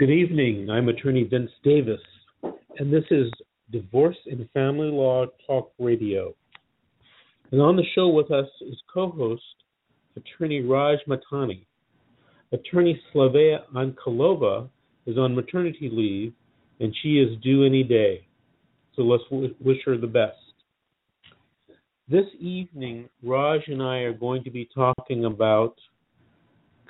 Good evening. I'm attorney Vince Davis, and this is Divorce and Family Law Talk Radio. And on the show with us is co host attorney Raj Matani. Attorney Slavea Ankalova is on maternity leave, and she is due any day. So let's w- wish her the best. This evening, Raj and I are going to be talking about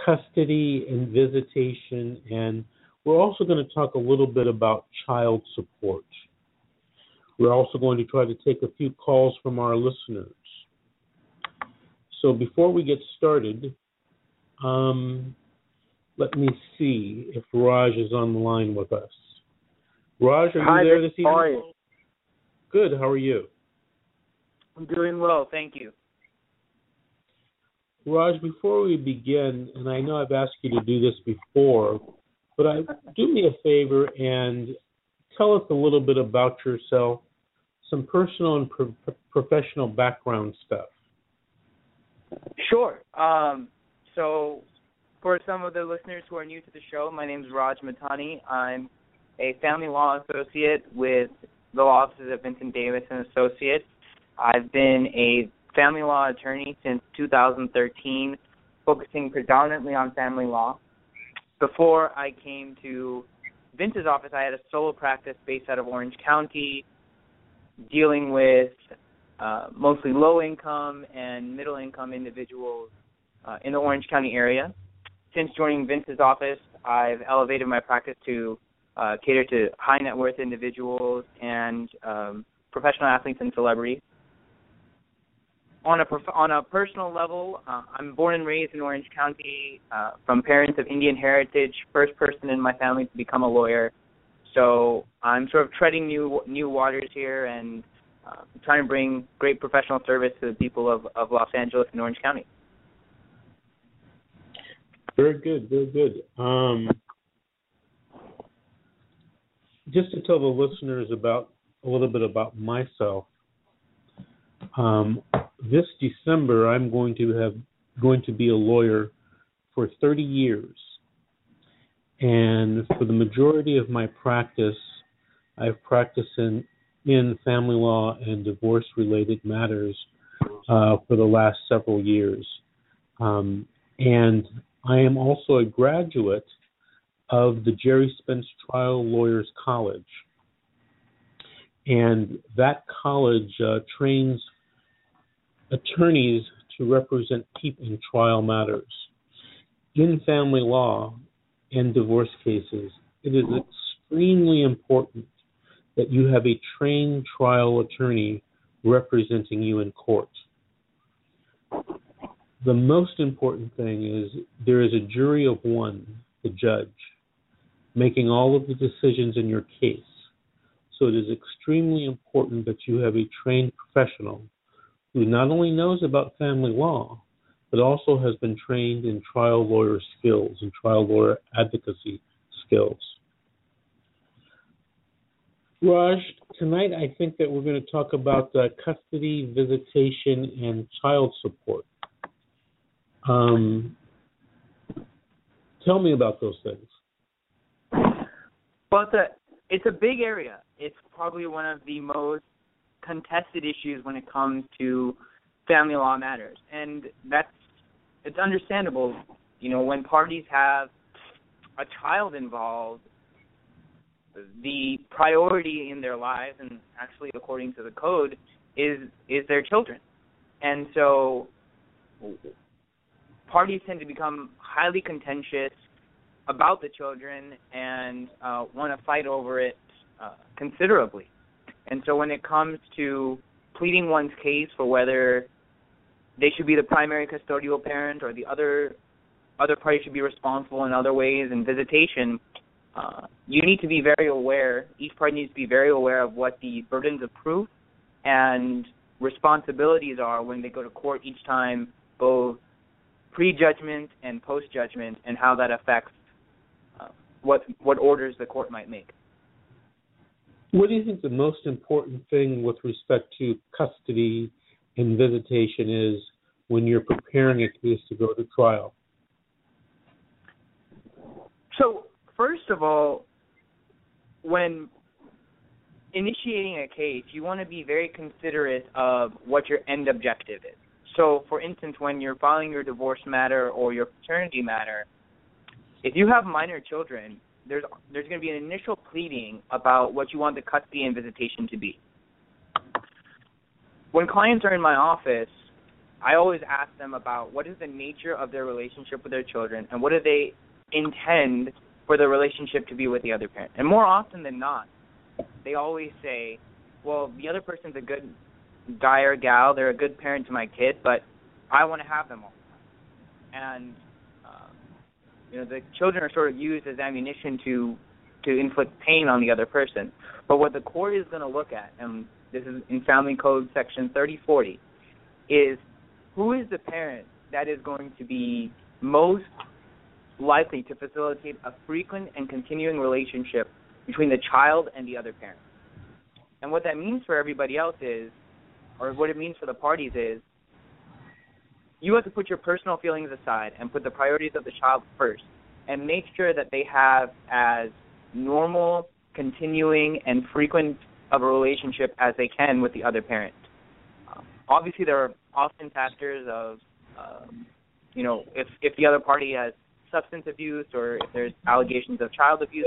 custody and visitation, and we're also going to talk a little bit about child support. We're also going to try to take a few calls from our listeners. So before we get started, um, let me see if Raj is on the line with us. Raj, are Hi, you there this evening? How are you? Good. How are you? I'm doing well, thank you. Raj, before we begin, and I know I've asked you to do this before, but I, do me a favor and tell us a little bit about yourself, some personal and pro- professional background stuff. Sure. Um, so, for some of the listeners who are new to the show, my name is Raj Matani. I'm a family law associate with the law offices of Vincent Davis and Associates. I've been a family law attorney since 2013, focusing predominantly on family law. Before I came to Vince's office, I had a solo practice based out of Orange County, dealing with uh, mostly low income and middle income individuals uh, in the Orange County area. Since joining Vince's office, I've elevated my practice to uh, cater to high net worth individuals and um, professional athletes and celebrities. On a on a personal level, uh, I'm born and raised in Orange County uh, from parents of Indian heritage. First person in my family to become a lawyer, so I'm sort of treading new new waters here and uh, trying to bring great professional service to the people of, of Los Angeles and Orange County. Very good, very good. Um, just to tell the listeners about a little bit about myself. Um, this December, I'm going to have going to be a lawyer for 30 years, and for the majority of my practice, I've practiced in in family law and divorce related matters uh, for the last several years, um, and I am also a graduate of the Gerry Spence Trial Lawyers College. And that college uh, trains attorneys to represent people in trial matters. In family law and divorce cases, it is extremely important that you have a trained trial attorney representing you in court. The most important thing is there is a jury of one, the judge, making all of the decisions in your case. So it is extremely important that you have a trained professional who not only knows about family law, but also has been trained in trial lawyer skills and trial lawyer advocacy skills. Raj, tonight I think that we're going to talk about uh, custody, visitation, and child support. Um, tell me about those things. Well, it's a it's a big area. It's probably one of the most contested issues when it comes to family law matters, and that's it's understandable. You know, when parties have a child involved, the priority in their lives, and actually according to the code, is is their children, and so parties tend to become highly contentious about the children and uh, want to fight over it uh, considerably. And so when it comes to pleading one's case for whether they should be the primary custodial parent or the other other party should be responsible in other ways and visitation, uh, you need to be very aware. Each party needs to be very aware of what the burdens of proof and responsibilities are when they go to court each time, both pre-judgment and post-judgment, and how that affects uh, what what orders the court might make. What do you think the most important thing with respect to custody and visitation is when you're preparing a case to go to trial? So first of all, when initiating a case, you want to be very considerate of what your end objective is. So, for instance, when you're filing your divorce matter or your paternity matter, if you have minor children, there's there's going to be an initial pleading about what you want the custody and visitation to be. When clients are in my office, I always ask them about what is the nature of their relationship with their children and what do they intend for the relationship to be with the other parent. And more often than not, they always say, "Well, the other person's a good guy or gal. They're a good parent to my kid, but I want to have them all the time." And you know, the children are sort of used as ammunition to to inflict pain on the other person. But what the court is going to look at, and this is in Family Code Section 3040, is who is the parent that is going to be most likely to facilitate a frequent and continuing relationship between the child and the other parent. And what that means for everybody else is, or what it means for the parties is, you have to put your personal feelings aside and put the priorities of the child first and make sure that they have as normal, continuing, and frequent of a relationship as they can with the other parent. Um, obviously, there are often factors of, um, you know, if if the other party has substance abuse or if there's allegations of child abuse,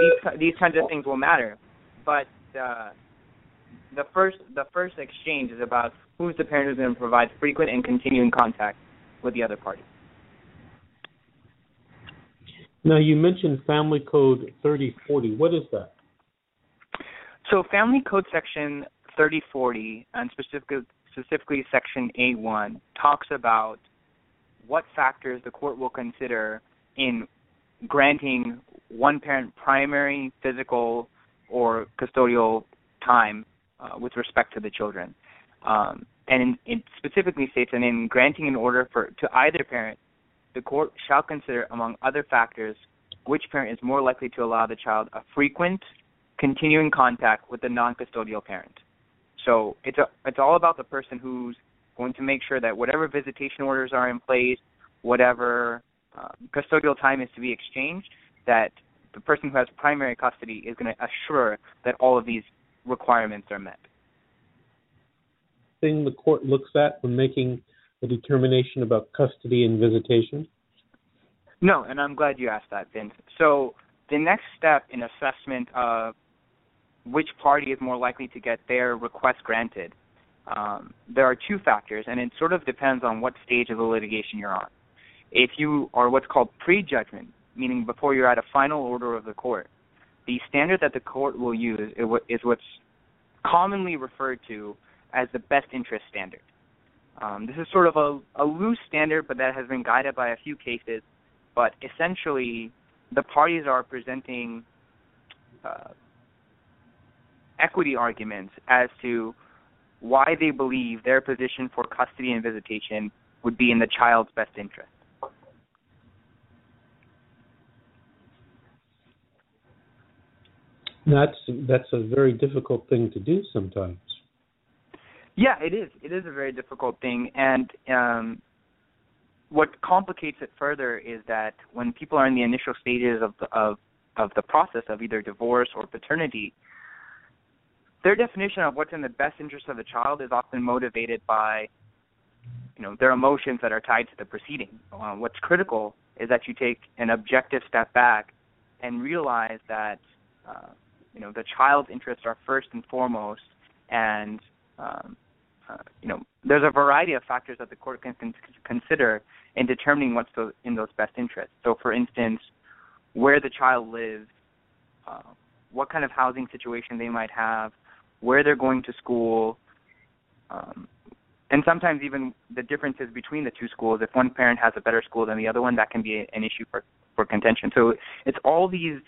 these these kinds of things will matter. But uh, the first the first exchange is about who's the parent who's going to provide frequent and continuing contact with the other party. Now you mentioned Family Code 3040. What is that? So Family Code Section 3040 and specifically specifically Section A1 talks about what factors the court will consider in granting one parent primary physical or custodial time uh, with respect to the children. Um, and it specifically states that in granting an order for to either parent, the court shall consider, among other factors, which parent is more likely to allow the child a frequent, continuing contact with the non-custodial parent. So it's a, it's all about the person who's going to make sure that whatever visitation orders are in place, whatever uh, custodial time is to be exchanged, that the person who has primary custody is going to assure that all of these requirements are met. Thing the court looks at when making a determination about custody and visitation? No, and I'm glad you asked that, Vince. So the next step in assessment of which party is more likely to get their request granted, um, there are two factors, and it sort of depends on what stage of the litigation you're on. If you are what's called prejudgment, meaning before you're at a final order of the court, the standard that the court will use is what's commonly referred to as the best interest standard. Um, this is sort of a, a loose standard, but that has been guided by a few cases. But essentially, the parties are presenting uh, equity arguments as to why they believe their position for custody and visitation would be in the child's best interest. That's that's a very difficult thing to do sometimes. Yeah, it is. It is a very difficult thing, and um, what complicates it further is that when people are in the initial stages of the, of of the process of either divorce or paternity, their definition of what's in the best interest of the child is often motivated by you know their emotions that are tied to the proceeding. Uh, what's critical is that you take an objective step back and realize that uh, you know the child's interests are first and foremost, and um, uh, you know there's a variety of factors that the court can con- consider in determining what's the, in those best interests. So, for instance, where the child lives, uh, what kind of housing situation they might have, where they're going to school, um, and sometimes even the differences between the two schools. If one parent has a better school than the other one, that can be an issue for for contention. So it's all these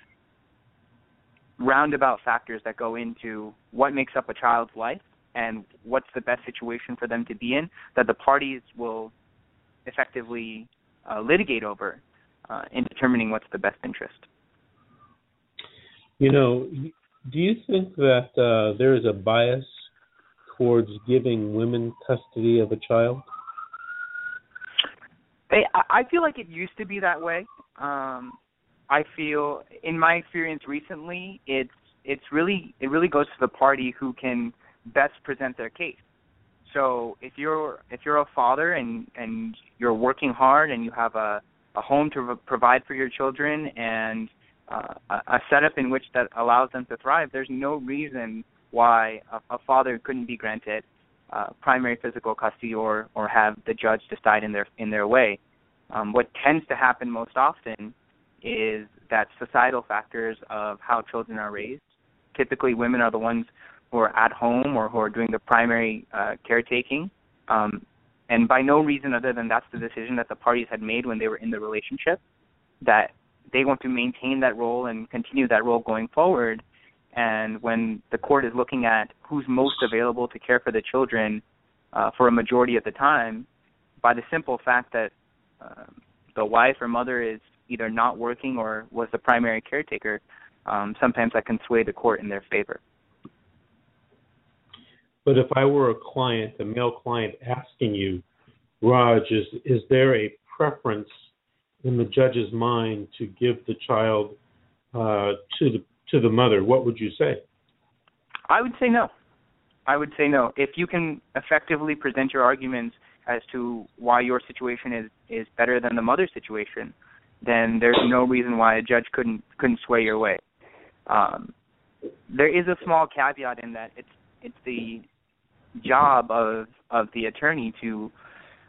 roundabout factors that go into what makes up a child's life and what's the best situation for them to be in that the parties will effectively uh, litigate over uh, in determining what's the best interest. You know, do you think that uh, there is a bias towards giving women custody of a child? I, I feel like it used to be that way. Um, I feel, in my experience recently, it's it's really it really goes to the party who can best present their case. So if you're if you're a father and and you're working hard and you have a a home to provide for your children and uh, a setup in which that allows them to thrive, there's no reason why a, a father couldn't be granted uh, primary physical custody or or have the judge decide in their in their way. Um, what tends to happen most often is that societal factors of how children are raised. Typically, women are the ones who are at home or who are doing the primary uh, caretaking. Um, and by no reason other than that's the decision that the parties had made when they were in the relationship, that they want to maintain that role and continue that role going forward. And when the court is looking at who's most available to care for the children uh, for a majority of the time, by the simple fact that uh, the wife or mother is either not working or was the primary caretaker, um, sometimes that can sway the court in their favor. But if I were a client, a male client, asking you, Raj, is is there a preference in the judge's mind to give the child uh, to the to the mother? What would you say? I would say no. I would say no. If you can effectively present your arguments as to why your situation is is better than the mother's situation, then there's no reason why a judge couldn't couldn't sway your way. Um, there is a small caveat in that it's it's the job of of the attorney to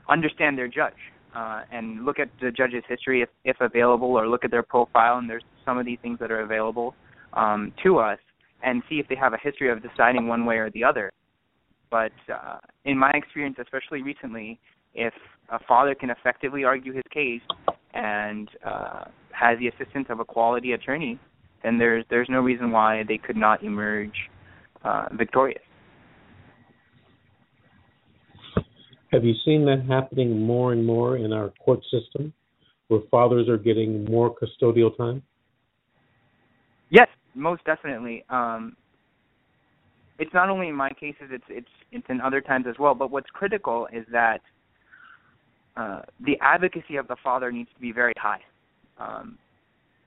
understand their judge uh, and look at the judge's history if if available, or look at their profile. And there's some of these things that are available um, to us, and see if they have a history of deciding one way or the other. But uh, in my experience, especially recently, if a father can effectively argue his case and uh, has the assistance of a quality attorney, then there's there's no reason why they could not emerge uh, victorious. Have you seen that happening more and more in our court system, where fathers are getting more custodial time? Yes, most definitely. Um, it's not only in my cases; it's it's it's in other times as well. But what's critical is that uh, the advocacy of the father needs to be very high. Um,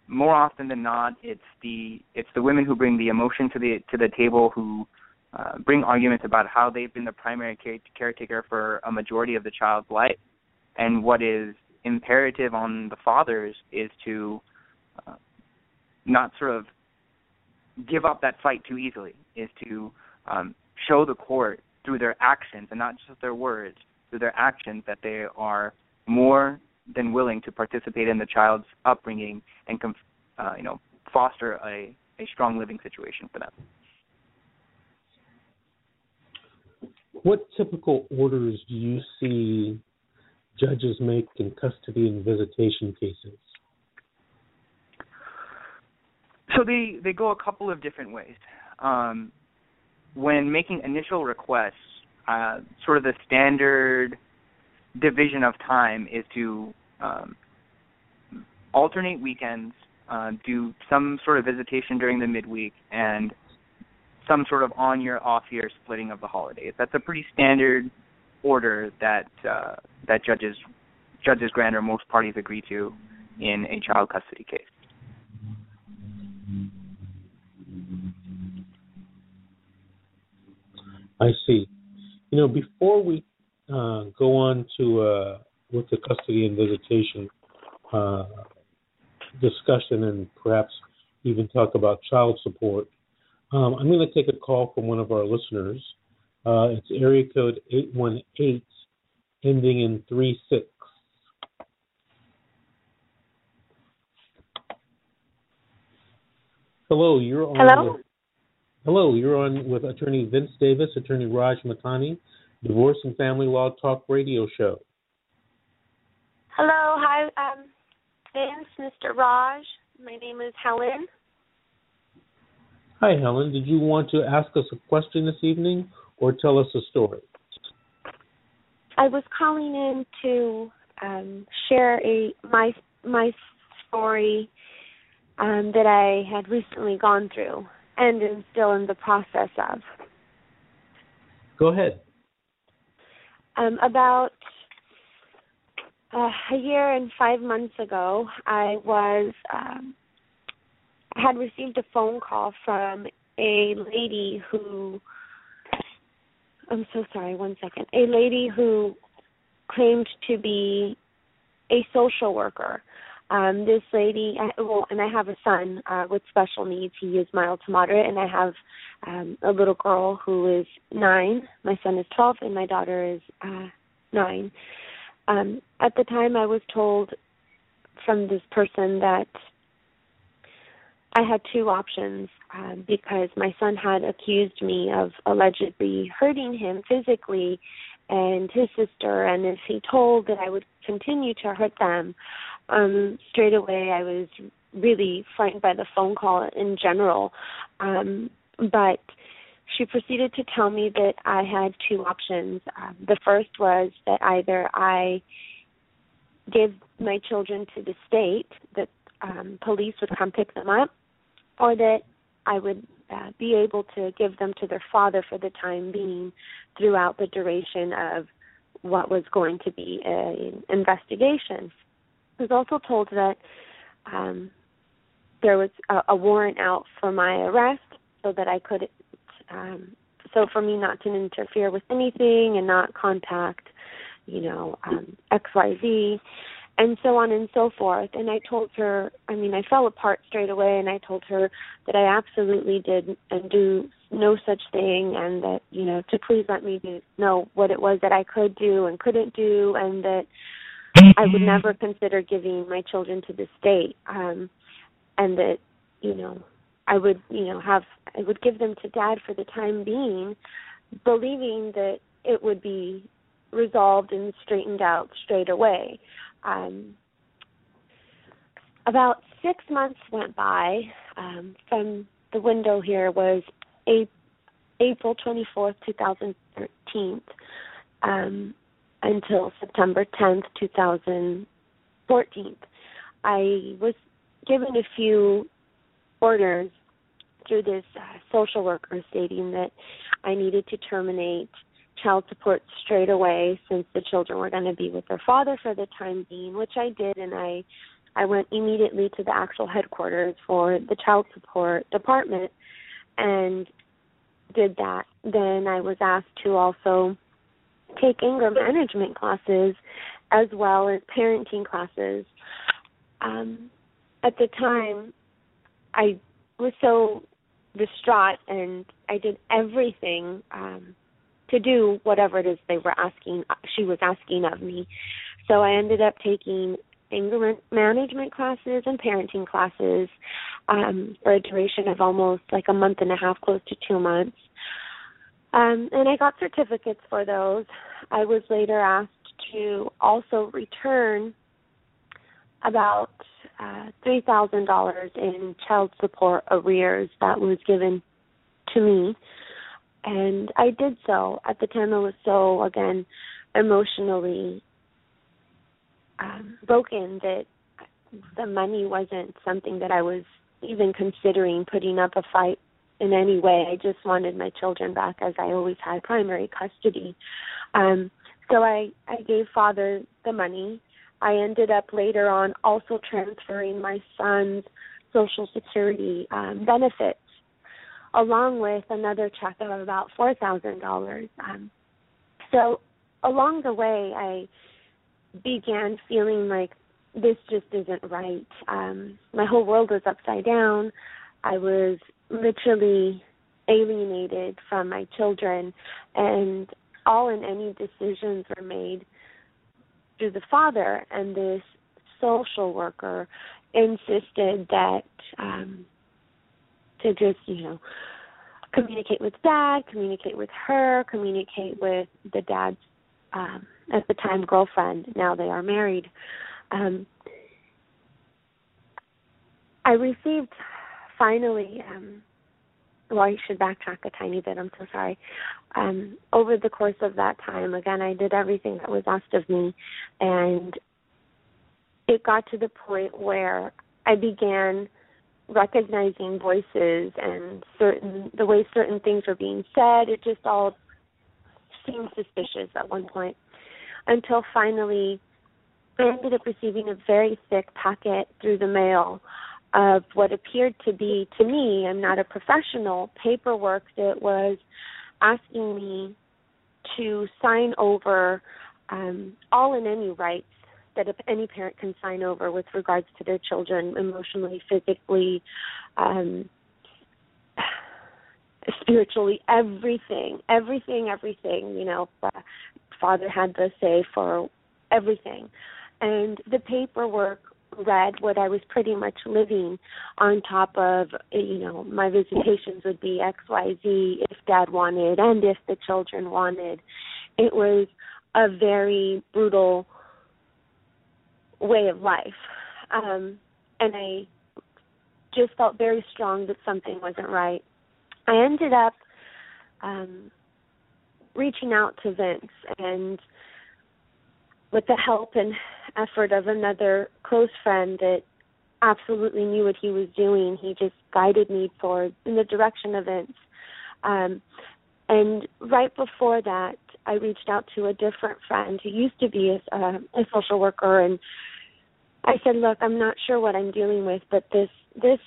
more often than not, it's the it's the women who bring the emotion to the to the table who uh, bring arguments about how they've been the primary care- caretaker for a majority of the child's life, and what is imperative on the fathers is to uh, not sort of give up that fight too easily. Is to um, show the court through their actions and not just their words through their actions that they are more than willing to participate in the child's upbringing and uh, you know foster a, a strong living situation for them. What typical orders do you see judges make in custody and visitation cases? So they they go a couple of different ways. Um, when making initial requests, uh, sort of the standard division of time is to um, alternate weekends, uh, do some sort of visitation during the midweek, and some sort of on year off year splitting of the holidays. That's a pretty standard order that uh, that judges judges grant or most parties agree to in a child custody case. I see. You know, before we uh, go on to uh, with the custody and visitation uh, discussion and perhaps even talk about child support, um, I'm going to take a call from one of our listeners. Uh, it's area code 818 ending in 36. Hello, you're on. Hello. With, hello, you're on with Attorney Vince Davis, Attorney Raj Matani, Divorce and Family Law Talk Radio Show. Hello, hi, um, Vince, Mr. Raj. My name is Helen. Hi, Helen. Did you want to ask us a question this evening or tell us a story? I was calling in to um, share a my my story um, that I had recently gone through and am still in the process of. Go ahead. Um, about uh, a year and five months ago, I was um, had received a phone call from a lady who I'm so sorry, one second. A lady who claimed to be a social worker. Um, this lady, well, and I have a son uh, with special needs. He is mild to moderate, and I have um, a little girl who is nine. My son is 12, and my daughter is uh, nine. Um, at the time, I was told from this person that I had two options um, because my son had accused me of allegedly hurting him physically and his sister, and if he told that I would continue to hurt them, um, straight away I was really frightened by the phone call in general. Um, but she proceeded to tell me that I had two options. Um, the first was that either I give my children to the state, that um, police would come pick them up, or that I would uh, be able to give them to their father for the time being throughout the duration of what was going to be an investigation. I was also told that um, there was a, a warrant out for my arrest so that I could, um, so for me not to interfere with anything and not contact, you know, um, XYZ and so on and so forth. And I told her, I mean, I fell apart straight away, and I told her that I absolutely did and do no such thing, and that you know to please let me do, know what it was that I could do and couldn't do, and that I would never consider giving my children to the state, um, and that you know I would you know have I would give them to dad for the time being, believing that it would be resolved and straightened out straight away um, about six months went by. Um, from the window here was a- April 24th, 2013, um, until September 10th, 2014. I was given a few orders through this uh, social worker stating that I needed to terminate child support straight away since the children were going to be with their father for the time being, which I did, and I I went immediately to the actual headquarters for the child support department and did that. Then I was asked to also take anger management classes as well as parenting classes. Um, at the time, I was so distraught and I did everything um, to do whatever it is they were asking she was asking of me. So I ended up taking anger management classes and parenting classes um, for a duration of almost like a month and a half, close to two months. Um, and I got certificates for those. I was later asked to also return about uh, three thousand dollars in child support arrears that was given to me and I did so. At the time, I was so again emotionally um, broken that the money wasn't something that I was even considering putting up a fight in any way. I just wanted my children back, as I always had primary custody. Um, so I I gave father the money. I ended up later on also transferring my son's social security um, benefits along with another check of about four thousand um, dollars. So along the way, I began feeling like this just isn't right. Um, my whole world was upside down. I was literally alienated from my children, and all and any decisions were made through the father. And this social worker insisted that um, to just you know communicate with dad, communicate with her, communicate with the dad's um, at the time girlfriend. Now they are married. Um, I received finally. Um, well, I should backtrack a tiny bit. I'm so sorry. Um, over the course of that time, again, I did everything that was asked of me, and it got to the point where I began recognizing voices and certain the way certain things were being said it just all seemed suspicious at one point. Until finally I ended up receiving a very thick packet through the mail of what appeared to be to me i'm not a professional paperwork that was asking me to sign over um, all and any rights that any parent can sign over with regards to their children emotionally physically um, spiritually everything everything everything you know father had the say for everything. And the paperwork read what I was pretty much living on top of you know my visitations would be XYZ if dad wanted and if the children wanted. It was a very brutal way of life um and I just felt very strong that something wasn't right I ended up um reaching out to Vince and with the help and effort of another close friend that absolutely knew what he was doing, he just guided me forward in the direction of Vince. Um, and right before that, I reached out to a different friend who used to be a, a, a social worker, and I said, "Look, I'm not sure what I'm dealing with, but this this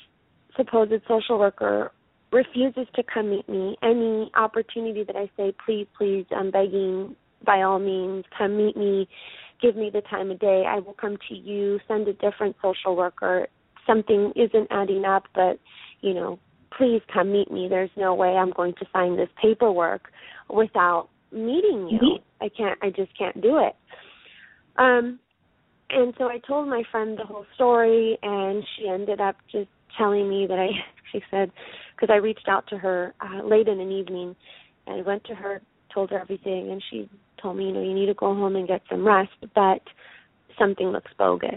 supposed social worker refuses to come meet me. Any opportunity that I say, please, please, I'm begging, by all means, come meet me, give me the time of day. I will come to you, send a different social worker. Something isn't adding up, but, you know, please come meet me. There's no way I'm going to sign this paperwork without meeting you. I can't, I just can't do it. Um, and so I told my friend the whole story, and she ended up just telling me that I, she said, because I reached out to her uh, late in an evening, and I went to her, told her everything, and she told me, you know, you need to go home and get some rest, but something looks bogus.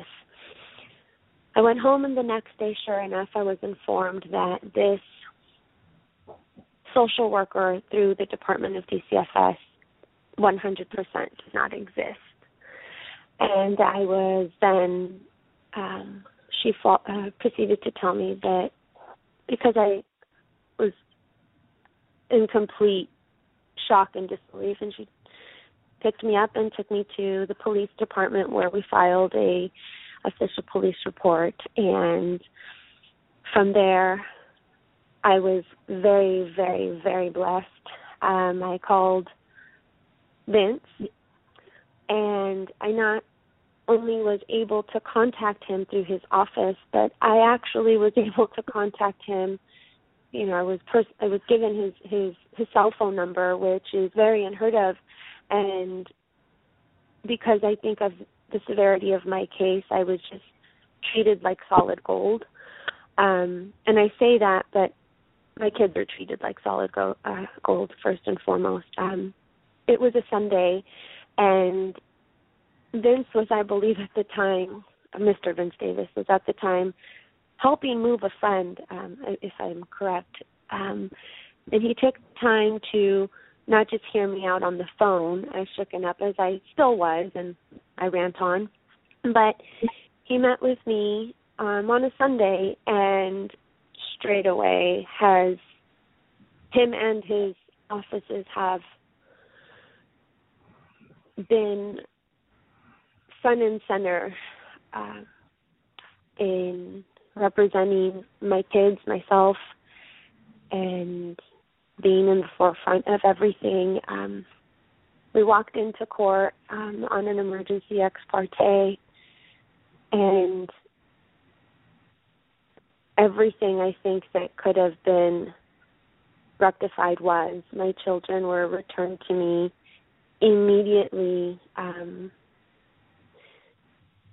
I went home, and the next day, sure enough, I was informed that this social worker through the Department of DCFS 100% does not exist. And I was then, um, she fought, uh, proceeded to tell me that because I was in complete shock and disbelief and she picked me up and took me to the police department where we filed a official police report and from there I was very very very blessed um I called Vince and I not only was able to contact him through his office but I actually was able to contact him you know I was pers- I was given his his his cell phone number, which is very unheard of, and because I think of the severity of my case, I was just treated like solid gold. Um, and I say that, but my kids are treated like solid go- uh, gold first and foremost. Um, it was a Sunday, and Vince was, I believe, at the time, Mr. Vince Davis was at the time helping move a friend, um, if I'm correct. Um, and he took time to not just hear me out on the phone, as shooken up as I still was, and I rant on, but he met with me um, on a Sunday and straight away has him and his offices have been front and center uh, in representing my kids, myself, and being in the forefront of everything. Um, we walked into court um, on an emergency ex parte, and everything I think that could have been rectified was. My children were returned to me immediately. Um,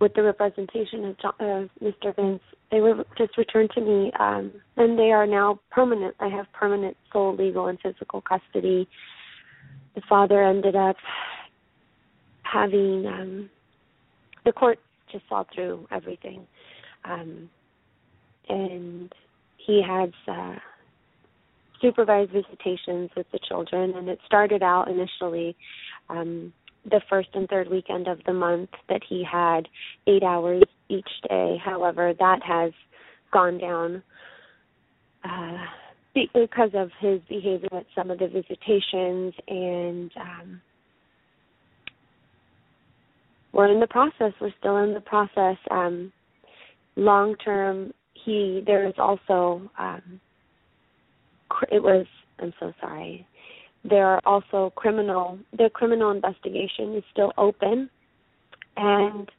with the representation of John, Mr. Vince, they were just returned to me, um, and they are now permanent. I have permanent sole legal and physical custody. The father ended up having um, the court just saw through everything, um, and he has uh, supervised visitations with the children, and it started out initially. Um, the first and third weekend of the month that he had eight hours each day. However, that has gone down uh, because of his behavior at some of the visitations, and um, we're in the process. We're still in the process. Um, long term, he there is also um, it was I'm so sorry. There are also criminal the criminal investigation is still open, and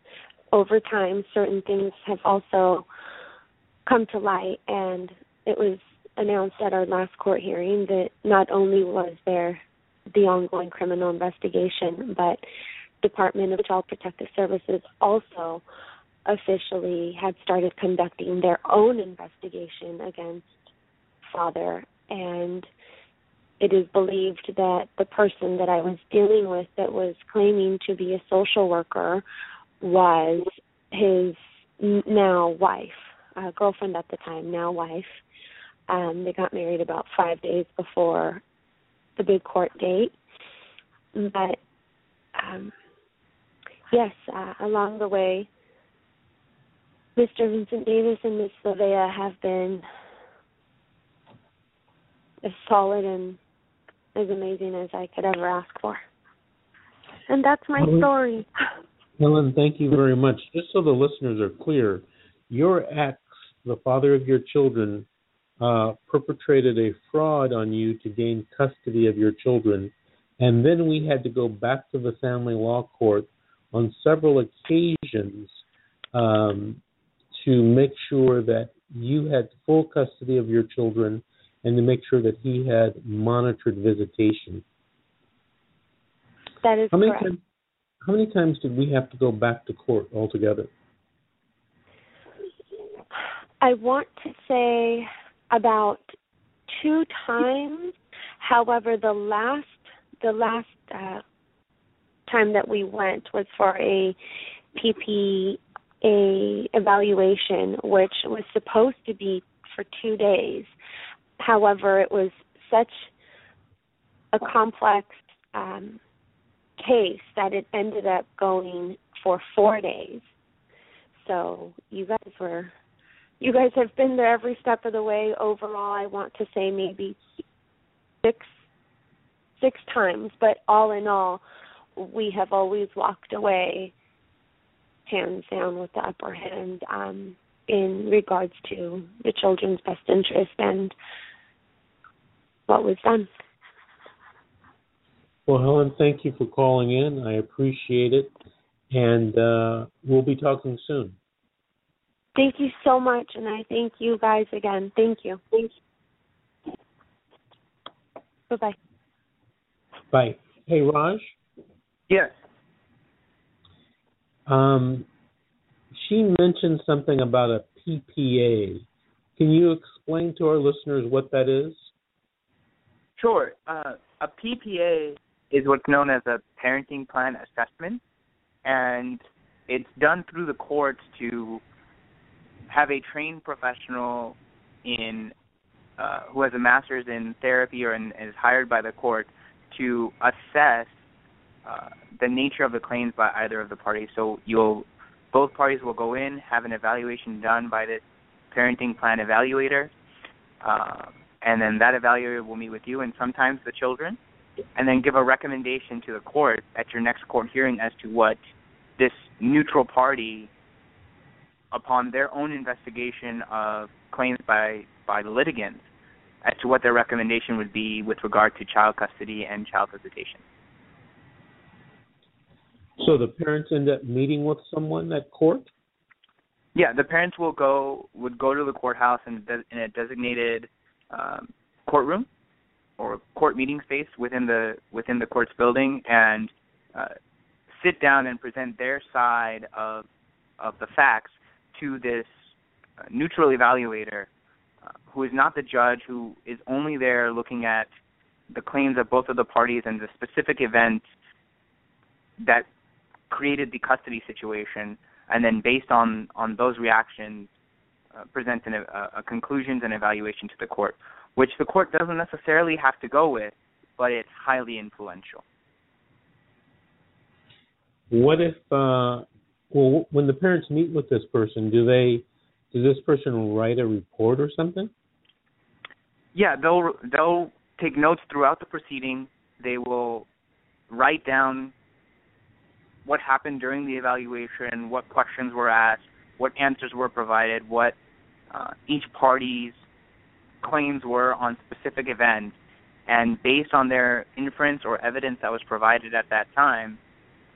over time certain things have also come to light, and it was announced at our last court hearing that not only was there the ongoing criminal investigation, but Department of Child Protective Services also officially had started conducting their own investigation against father. And it is believed that the person that I was dealing with that was claiming to be a social worker was his now wife, uh, girlfriend at the time, now wife. Um, they got married about five days before the big court date. But um, yes, uh, along the way, Mr. Vincent Davis and Miss Lavea have been as solid and as amazing as I could ever ask for. And that's my Helen, story. Helen, thank you very much. Just so the listeners are clear, your ex, the father of your children, uh, perpetrated a fraud on you to gain custody of your children, and then we had to go back to the family law court on several occasions um, to make sure that you had full custody of your children and to make sure that he had monitored visitation. That is how many correct. Times, how many times did we have to go back to court altogether? I want to say about two times. However, the last the last uh, time that we went was for a PPA evaluation, which was supposed to be for two days. However, it was such a complex um, case that it ended up going for four days. So you guys were you guys have been there every step of the way. Overall, I want to say maybe six six times, but all in all, we have always walked away hands down with the upper hand um, in regards to the children's best interest and what was done. Well, Helen, thank you for calling in. I appreciate it. And uh, we'll be talking soon. Thank you so much. And I thank you guys again. Thank you. Thank you. Bye bye. Bye. Hey, Raj? Yes. Um, she mentioned something about a PPA. Can you explain to our listeners what that is? Sure. Uh, a PPA is what's known as a parenting plan assessment, and it's done through the courts to have a trained professional in uh, who has a master's in therapy or in, is hired by the court to assess uh, the nature of the claims by either of the parties. So you'll both parties will go in, have an evaluation done by this parenting plan evaluator, uh, and then that evaluator will meet with you and sometimes the children, and then give a recommendation to the court at your next court hearing as to what this neutral party, upon their own investigation of claims by by the litigants, as to what their recommendation would be with regard to child custody and child visitation. So the parents end up meeting with someone at court. Yeah, the parents will go would go to the courthouse in, in a designated um, courtroom or court meeting space within the within the court's building and uh, sit down and present their side of of the facts to this uh, neutral evaluator uh, who is not the judge who is only there looking at the claims of both of the parties and the specific events that created the custody situation and then based on on those reactions uh, present an, a, a conclusions and evaluation to the court which the court doesn't necessarily have to go with, but it's highly influential. What if, uh, well, when the parents meet with this person, do they, does this person write a report or something? Yeah, they'll they'll take notes throughout the proceeding. They will write down what happened during the evaluation, what questions were asked, what answers were provided, what uh, each party's claims were on specific events, and based on their inference or evidence that was provided at that time,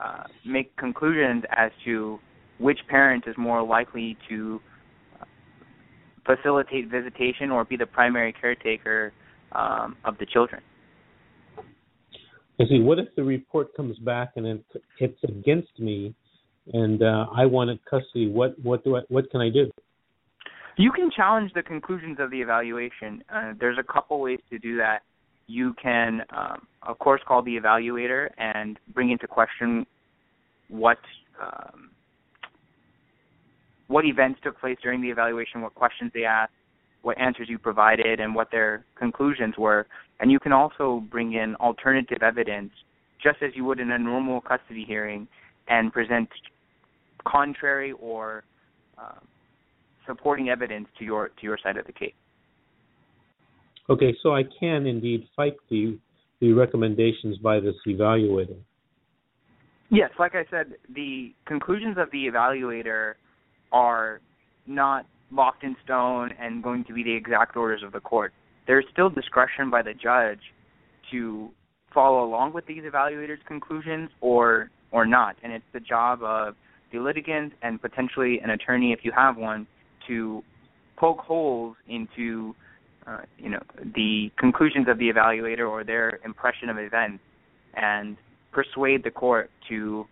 uh, make conclusions as to which parent is more likely to uh, facilitate visitation or be the primary caretaker um, of the children. I see. What if the report comes back and it's against me, and uh, I wanted custody? What what do I what can I do? You can challenge the conclusions of the evaluation. Uh, there's a couple ways to do that. You can, um, of course, call the evaluator and bring into question what um, what events took place during the evaluation, what questions they asked, what answers you provided, and what their conclusions were. And you can also bring in alternative evidence, just as you would in a normal custody hearing, and present contrary or uh, supporting evidence to your to your side of the case. Okay, so I can indeed fight the the recommendations by this evaluator. Yes, like I said, the conclusions of the evaluator are not locked in stone and going to be the exact orders of the court. There's still discretion by the judge to follow along with these evaluators' conclusions or or not, and it's the job of the litigant and potentially an attorney, if you have one, to poke holes into uh, you know the conclusions of the evaluator or their impression of events and persuade the court to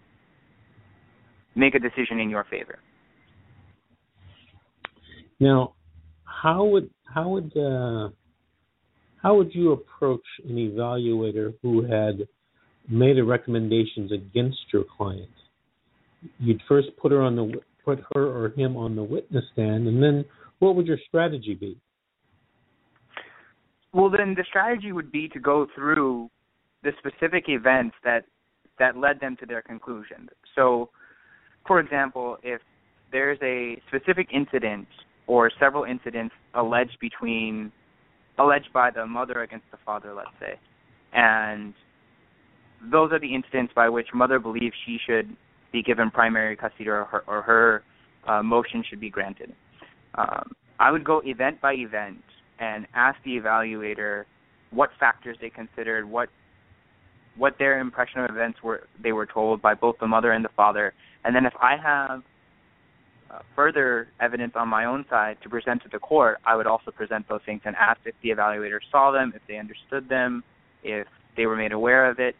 make a decision in your favor. Now, how would how would uh, how would you approach an evaluator who had made a recommendations against your client? You'd first put her on the put her or him on the witness stand, and then what would your strategy be? Well, then the strategy would be to go through the specific events that that led them to their conclusion. So, for example, if there's a specific incident or several incidents alleged between alleged by the mother against the father, let's say, and those are the incidents by which mother believes she should be given primary custody or her, or her uh, motion should be granted. Um, I would go event by event and ask the evaluator what factors they considered, what what their impression of events were they were told by both the mother and the father, and then if I have uh, further evidence on my own side to present to the court, I would also present those things and ask if the evaluator saw them, if they understood them, if they were made aware of it,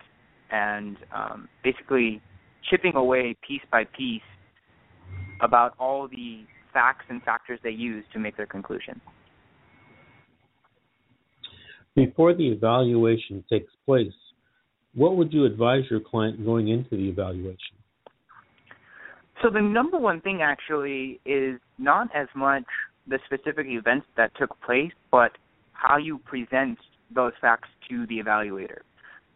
and um, basically chipping away piece by piece about all the facts and factors they use to make their conclusion. Before the evaluation takes place, what would you advise your client going into the evaluation? So the number one thing actually is not as much the specific events that took place, but how you present those facts to the evaluator.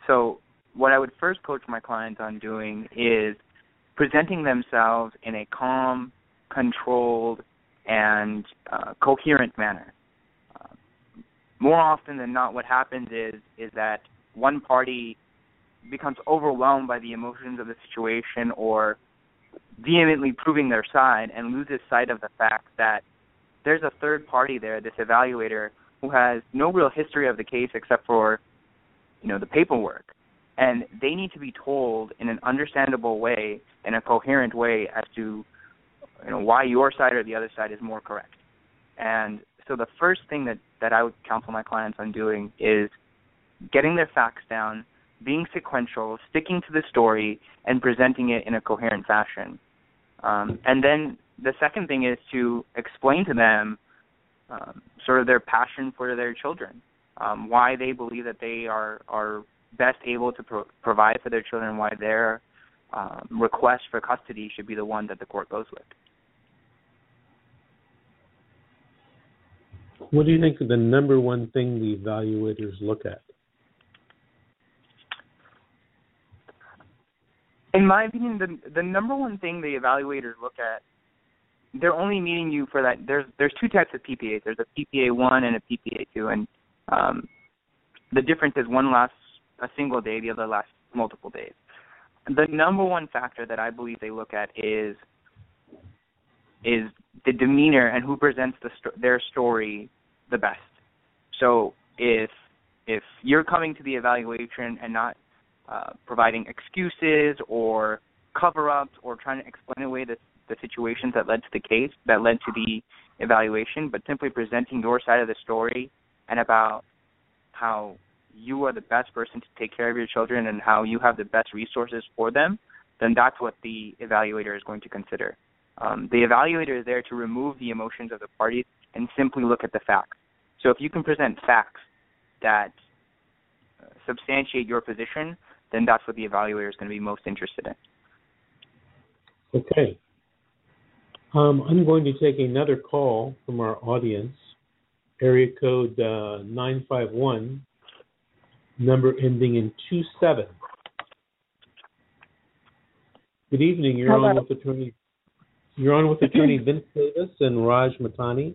So what I would first coach my clients on doing is presenting themselves in a calm, controlled, and uh, coherent manner. Uh, more often than not, what happens is is that one party becomes overwhelmed by the emotions of the situation or vehemently proving their side and loses sight of the fact that there's a third party there, this evaluator, who has no real history of the case except for, you know, the paperwork and they need to be told in an understandable way, in a coherent way, as to you know why your side or the other side is more correct. And so the first thing that that I would counsel my clients on doing is getting their facts down, being sequential, sticking to the story, and presenting it in a coherent fashion. Um, and then the second thing is to explain to them um, sort of their passion for their children, um, why they believe that they are are best able to pro- provide for their children, why their um, request for custody should be the one that the court goes with. What do you think the number one thing the evaluators look at? In my opinion, the the number one thing the evaluators look at, they're only meeting you for that. There's there's two types of PPAs. There's a PPA one and a PPA two, and um, the difference is one lasts a single day, the other lasts multiple days. The number one factor that I believe they look at is is the demeanor and who presents the their story the best. So if if you're coming to the evaluation and not uh, providing excuses or cover-ups or trying to explain away the, the situations that led to the case, that led to the evaluation, but simply presenting your side of the story and about how you are the best person to take care of your children and how you have the best resources for them, then that's what the evaluator is going to consider. Um, the evaluator is there to remove the emotions of the parties and simply look at the facts. So if you can present facts that uh, substantiate your position, then that's what the evaluator is going to be most interested in. Okay. Um, I'm going to take another call from our audience, area code uh, 951, number ending in 27. Good evening. You're Hello. on with attorney. You're on with attorney Vince Davis and Raj Matani,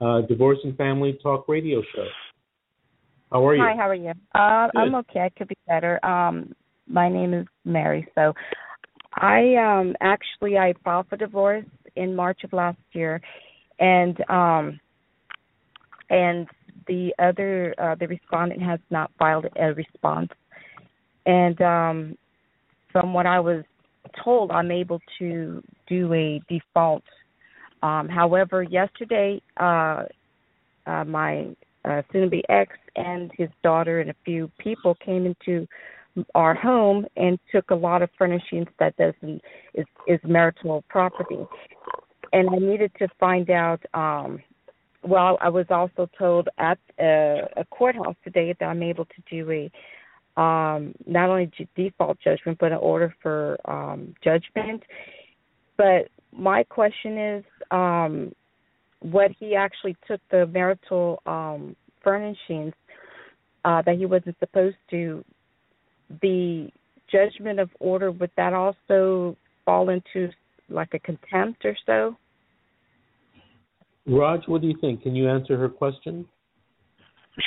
uh, Divorce and Family Talk Radio Show. How are you? Hi, how are you? Uh, I'm okay. I could be better. Um, my name is Mary. So, I um actually I filed for divorce in March of last year, and um, and the other uh, the respondent has not filed a response, and um, from what I was told, I'm able to do a default. Um, however, yesterday, uh, uh, my uh, soon-to-be ex and his daughter and a few people came into our home and took a lot of furnishings that doesn't is is marital property and i needed to find out um well i was also told at a, a courthouse today that i'm able to do a um not only default judgment but an order for um judgment but my question is um what he actually took the marital um furnishings uh, that he wasn't supposed to, the judgment of order would that also fall into like a contempt or so? Raj, what do you think? Can you answer her question?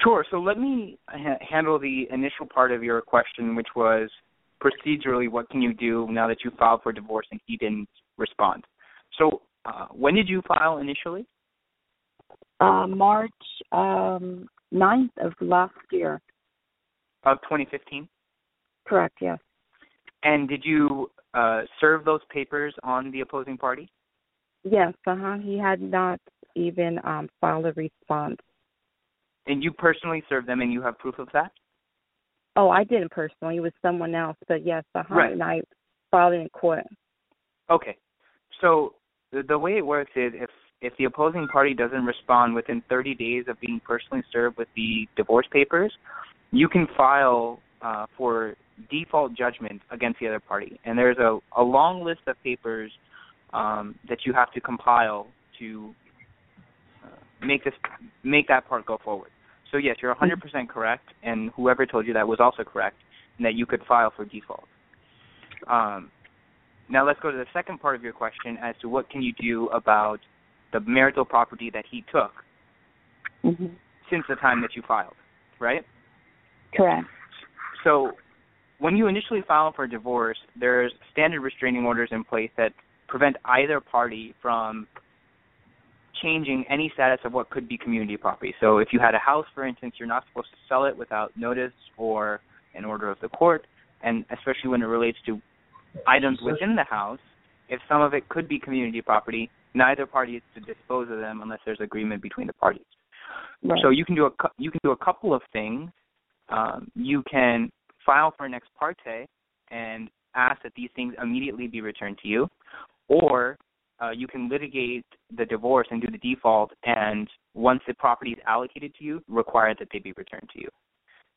Sure. So let me ha- handle the initial part of your question, which was procedurally, what can you do now that you filed for divorce and he didn't respond? So, uh, when did you file initially? Uh, March um, 9th of last year. Of 2015? Correct, yes. And did you uh, serve those papers on the opposing party? Yes, uh huh. He had not even um, filed a response. And you personally served them, and you have proof of that? Oh, I didn't personally. It was someone else, but yes, uh huh. Right. And I filed it in court. Okay. So the, the way it works is if if the opposing party doesn't respond within 30 days of being personally served with the divorce papers, you can file uh, for default judgment against the other party. And there's a, a long list of papers um, that you have to compile to make this make that part go forward. So yes, you're 100% correct, and whoever told you that was also correct, and that you could file for default. Um, now let's go to the second part of your question as to what can you do about the marital property that he took mm-hmm. since the time that you filed, right? Correct. So when you initially file for divorce, there's standard restraining orders in place that prevent either party from changing any status of what could be community property. So if you had a house, for instance, you're not supposed to sell it without notice or an order of the court, and especially when it relates to items within the house, if some of it could be community property, neither party is to dispose of them unless there's agreement between the parties. Right. So you can do a you can do a couple of things. Um, you can file for an ex parte and ask that these things immediately be returned to you, or uh, you can litigate the divorce and do the default, and once the property is allocated to you, require that they be returned to you.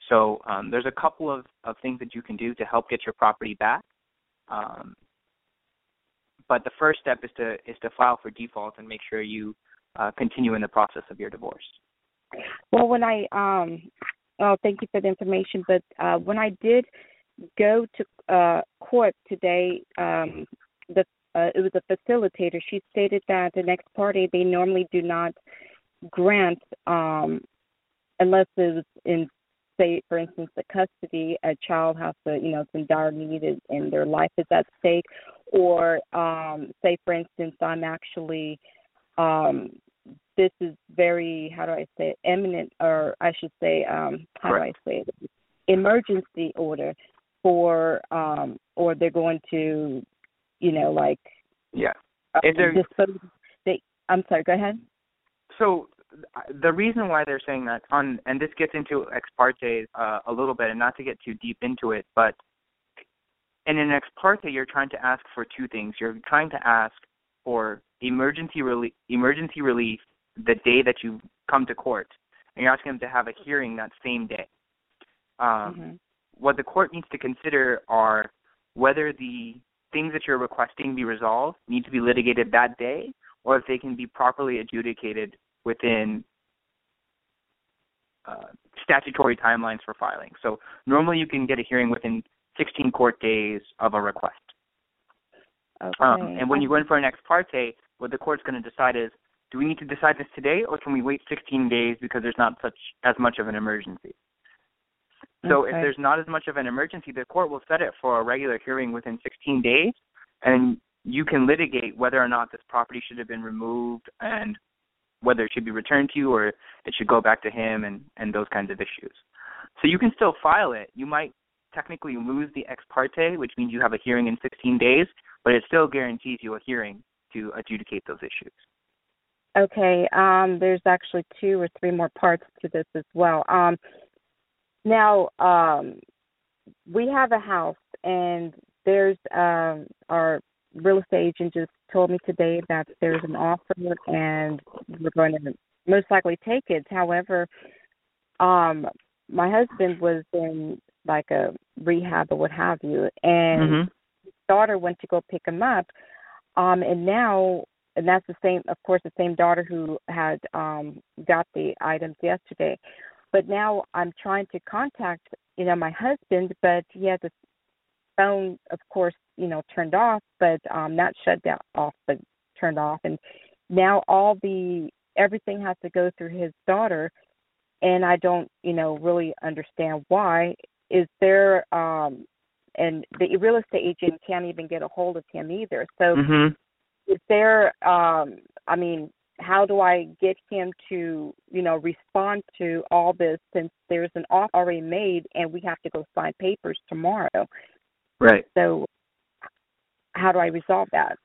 So um, there's a couple of, of things that you can do to help get your property back. Um, but the first step is to is to file for default and make sure you uh, continue in the process of your divorce. Well, when I um, oh, thank you for the information. But uh, when I did go to uh, court today, um, the uh, it was a facilitator. She stated that the next party they normally do not grant um, unless it's in say for instance the custody a child has to you know it's in dire need and their life is at stake. Or um, say, for instance, I'm actually um, this is very how do I say it, eminent, or I should say, um, how do I say it, emergency order for, um, or they're going to, you know, like Yeah. If they're-. They, I'm sorry. Go ahead. So uh, the reason why they're saying that on and this gets into ex parte uh, a little bit and not to get too deep into it, but in an ex parte you're trying to ask for two things. You're trying to ask for emergency relief emergency relief the day that you come to court and you're asking them to have a hearing that same day. Um, Mhm. what the court needs to consider are whether the things that you're requesting be resolved need to be litigated that day or if they can be properly adjudicated within uh, statutory timelines for filing. So normally you can get a hearing within 16 court days of a request. Okay. Um, and when you go in for an ex parte, what the court's going to decide is, do we need to decide this today, or can we wait 16 days because there's not such as much of an emergency? So if there's not as much of an emergency, the court will set it for a regular hearing within 16 days, and you can litigate whether or not this property should have been removed and whether it should be returned to you or it should go back to him and and those kinds of issues. So you can still file it. You might technically lose the ex parte, which means you have a hearing in 16 days, but it still guarantees you a hearing to adjudicate those issues. Okay, um, there's actually two or three more parts to this as well. Um, now, um, we have a house, and there's um, our real estate agent just told me today that there's an offer, and we're going to most likely take it. However, um, my husband was in like a rehab or what have you, and Mhm. daughter went to go pick him up um and now and that's the same of course the same daughter who had um got the items yesterday but now i'm trying to contact you know my husband but he has his phone of course you know turned off but um not shut down off but turned off and now all the everything has to go through his daughter and i don't you know really understand why is there um and the real estate agent can't even get a hold of him either. So Mhm. is there um I mean, how do I get him to, you know, respond to all this since there's an offer already made and we have to go sign papers tomorrow. Right. So how do I resolve that?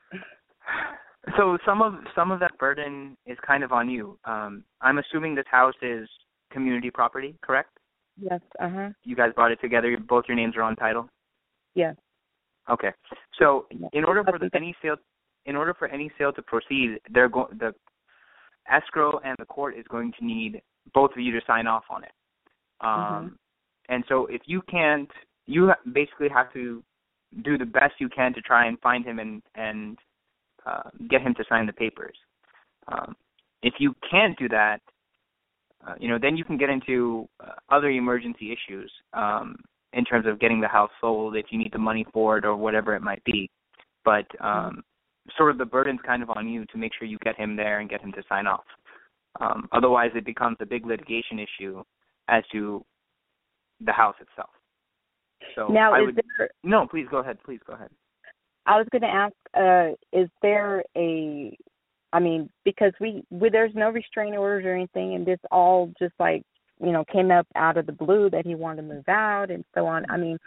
So some of some of that burden is kind of on you. Um, I'm assuming this house is community property, correct? Yes, uh-huh. You guys bought it together. Both your names are on title. Yes. Okay. So in order for the, any sale, in order for any sale to proceed, they're go- the escrow and the court is going to need both of you to sign off on it. Um, And so if you can't, you basically have to do the best you can to try and find him and and uh, get him to sign the papers. Um, if you can't do that, uh, you know, then you can get into uh, other emergency issues um, in terms of getting the house sold if you need the money for it or whatever it might be. But um, sort of the burden's kind of on you to make sure you get him there and get him to sign off. Um, otherwise, it becomes a big litigation issue as to the house itself. So now I is would there no, please go ahead. Please go ahead. I was going to ask, uh, is there a, I mean, because we, we there's no restraining orders or anything, and this all just like, you know, came up out of the blue that he wanted to move out and so on. I mean,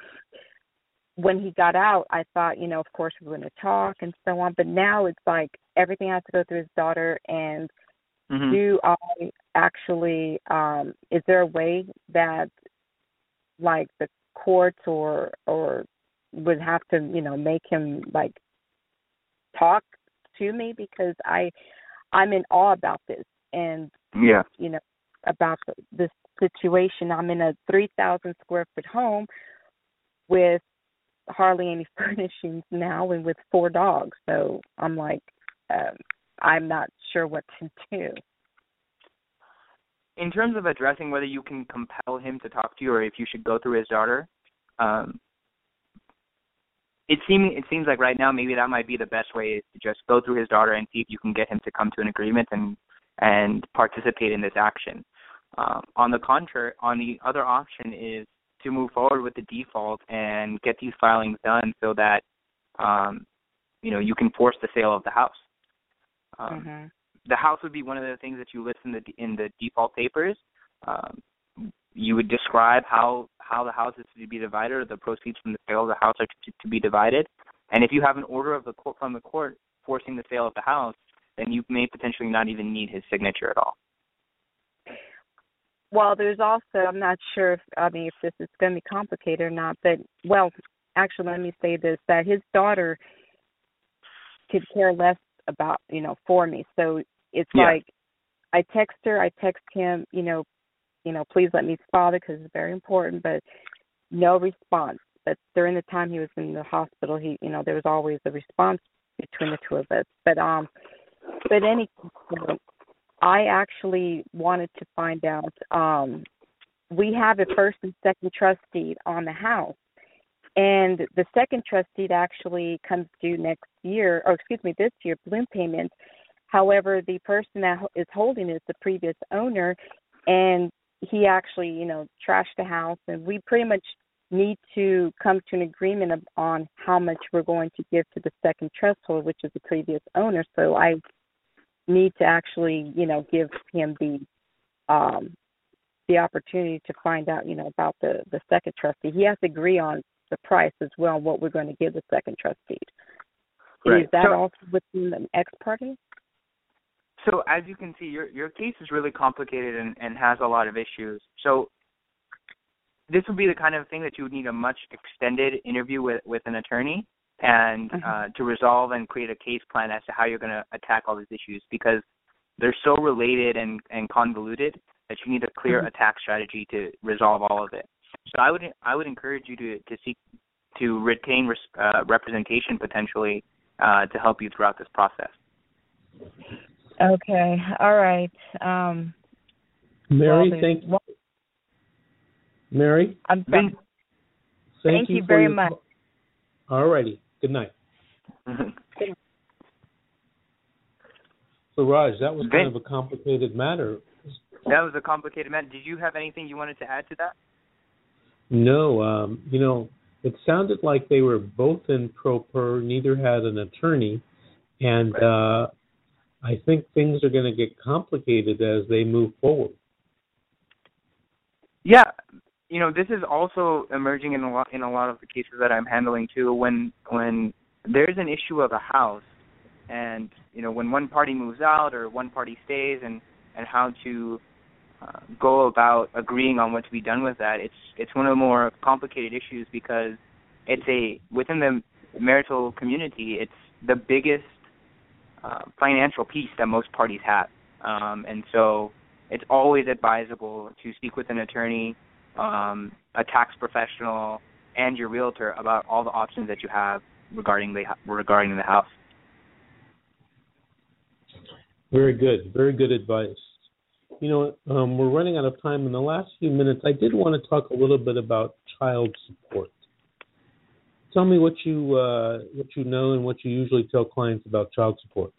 when he got out, I thought, you know, of course we we're going to talk and so on, but now it's like everything has to go through his daughter. And Mhm. do I actually, um, is there a way that, like, the courts or or would have to you know make him like talk to me because i i'm in awe about this and Yeah. you know about the, this situation i'm in a three thousand square foot home with hardly any furnishings now and with four dogs so i'm like um i'm not sure what to do in terms of addressing whether you can compel him to talk to you or if you should go through his daughter, um, it seems it seems like right now maybe that might be the best way is to just go through his daughter and see if you can get him to come to an agreement and and participate in this action. Um, on the contrary, on the other option is to move forward with the default and get these filings done so that um, you know you can force the sale of the house. Um, mm-hmm. The house would be one of the things that you list in the in the default papers. Um, you would describe how how the house is to be divided, or the proceeds from the sale of the house are to, to be divided. And if you have an order of the court from the court forcing the sale of the house, then you may potentially not even need his signature at all. Well, there's also I'm not sure if I mean if this is going to be complicated or not, but well, actually, let me say this: that his daughter could care less about you know for me. So it's yeah. like I text her, I text him, you know, you know, please let me father because it's very important, but no response. But during the time he was in the hospital, he, you know, there was always a response between the two of us. But um, but any, I actually wanted to find out. Um, we have a first and second trust deed on the house, and the second trust deed actually comes due next year, or excuse me, this year, balloon payment. However, the person that is holding it is the previous owner, and he actually, you know, trashed the house, and we pretty much need to come to an agreement on how much we're going to give to the second trust holder, which is the previous owner. So I need to actually, you know, give him the um the opportunity to find out, you know, about the the second trustee. He has to agree on the price as well, what we're going to give the second trustee. Right. Is that so, also within the ex parte? So as you can see, your your case is really complicated and, and has a lot of issues. So this would be the kind of thing that you would need a much extended interview with with an attorney and mm-hmm. uh, to resolve and create a case plan as to how you're going to attack all these issues because they're so related and and convoluted that you need a clear mm-hmm. attack strategy to resolve all of it. So I would I would encourage you to to seek to retain uh, representation potentially uh, to help you throughout this process. Okay. All right. Um, Mary, well, thank you. Mary? I'm thank, thank you, you very your... much. All righty. Good night. so, Raj, that was kind of a complicated matter. That was a complicated matter. Did you have anything you wanted to add to that? No. Um, you know, it sounded like they were both in pro per, neither had an attorney. And right. uh, I think things are going to get complicated as they move forward. Yeah, you know, this is also emerging in a lot in a lot of the cases that I'm handling too. When when there's an issue of a house, and you know, when one party moves out or one party stays, and and how to uh, go about agreeing on what to be done with that. It's it's one of the more complicated issues because it's a within the marital community. It's the biggest uh, financial piece that most parties have, um, and so it's always advisable to speak with an attorney, um, a tax professional, and your realtor about all the options that you have regarding the regarding the house. Very good, very good advice. You know, um, we're running out of time. In the last few minutes, I did want to talk a little bit about child support. Tell me what you uh, what you know and what you usually tell clients about child support.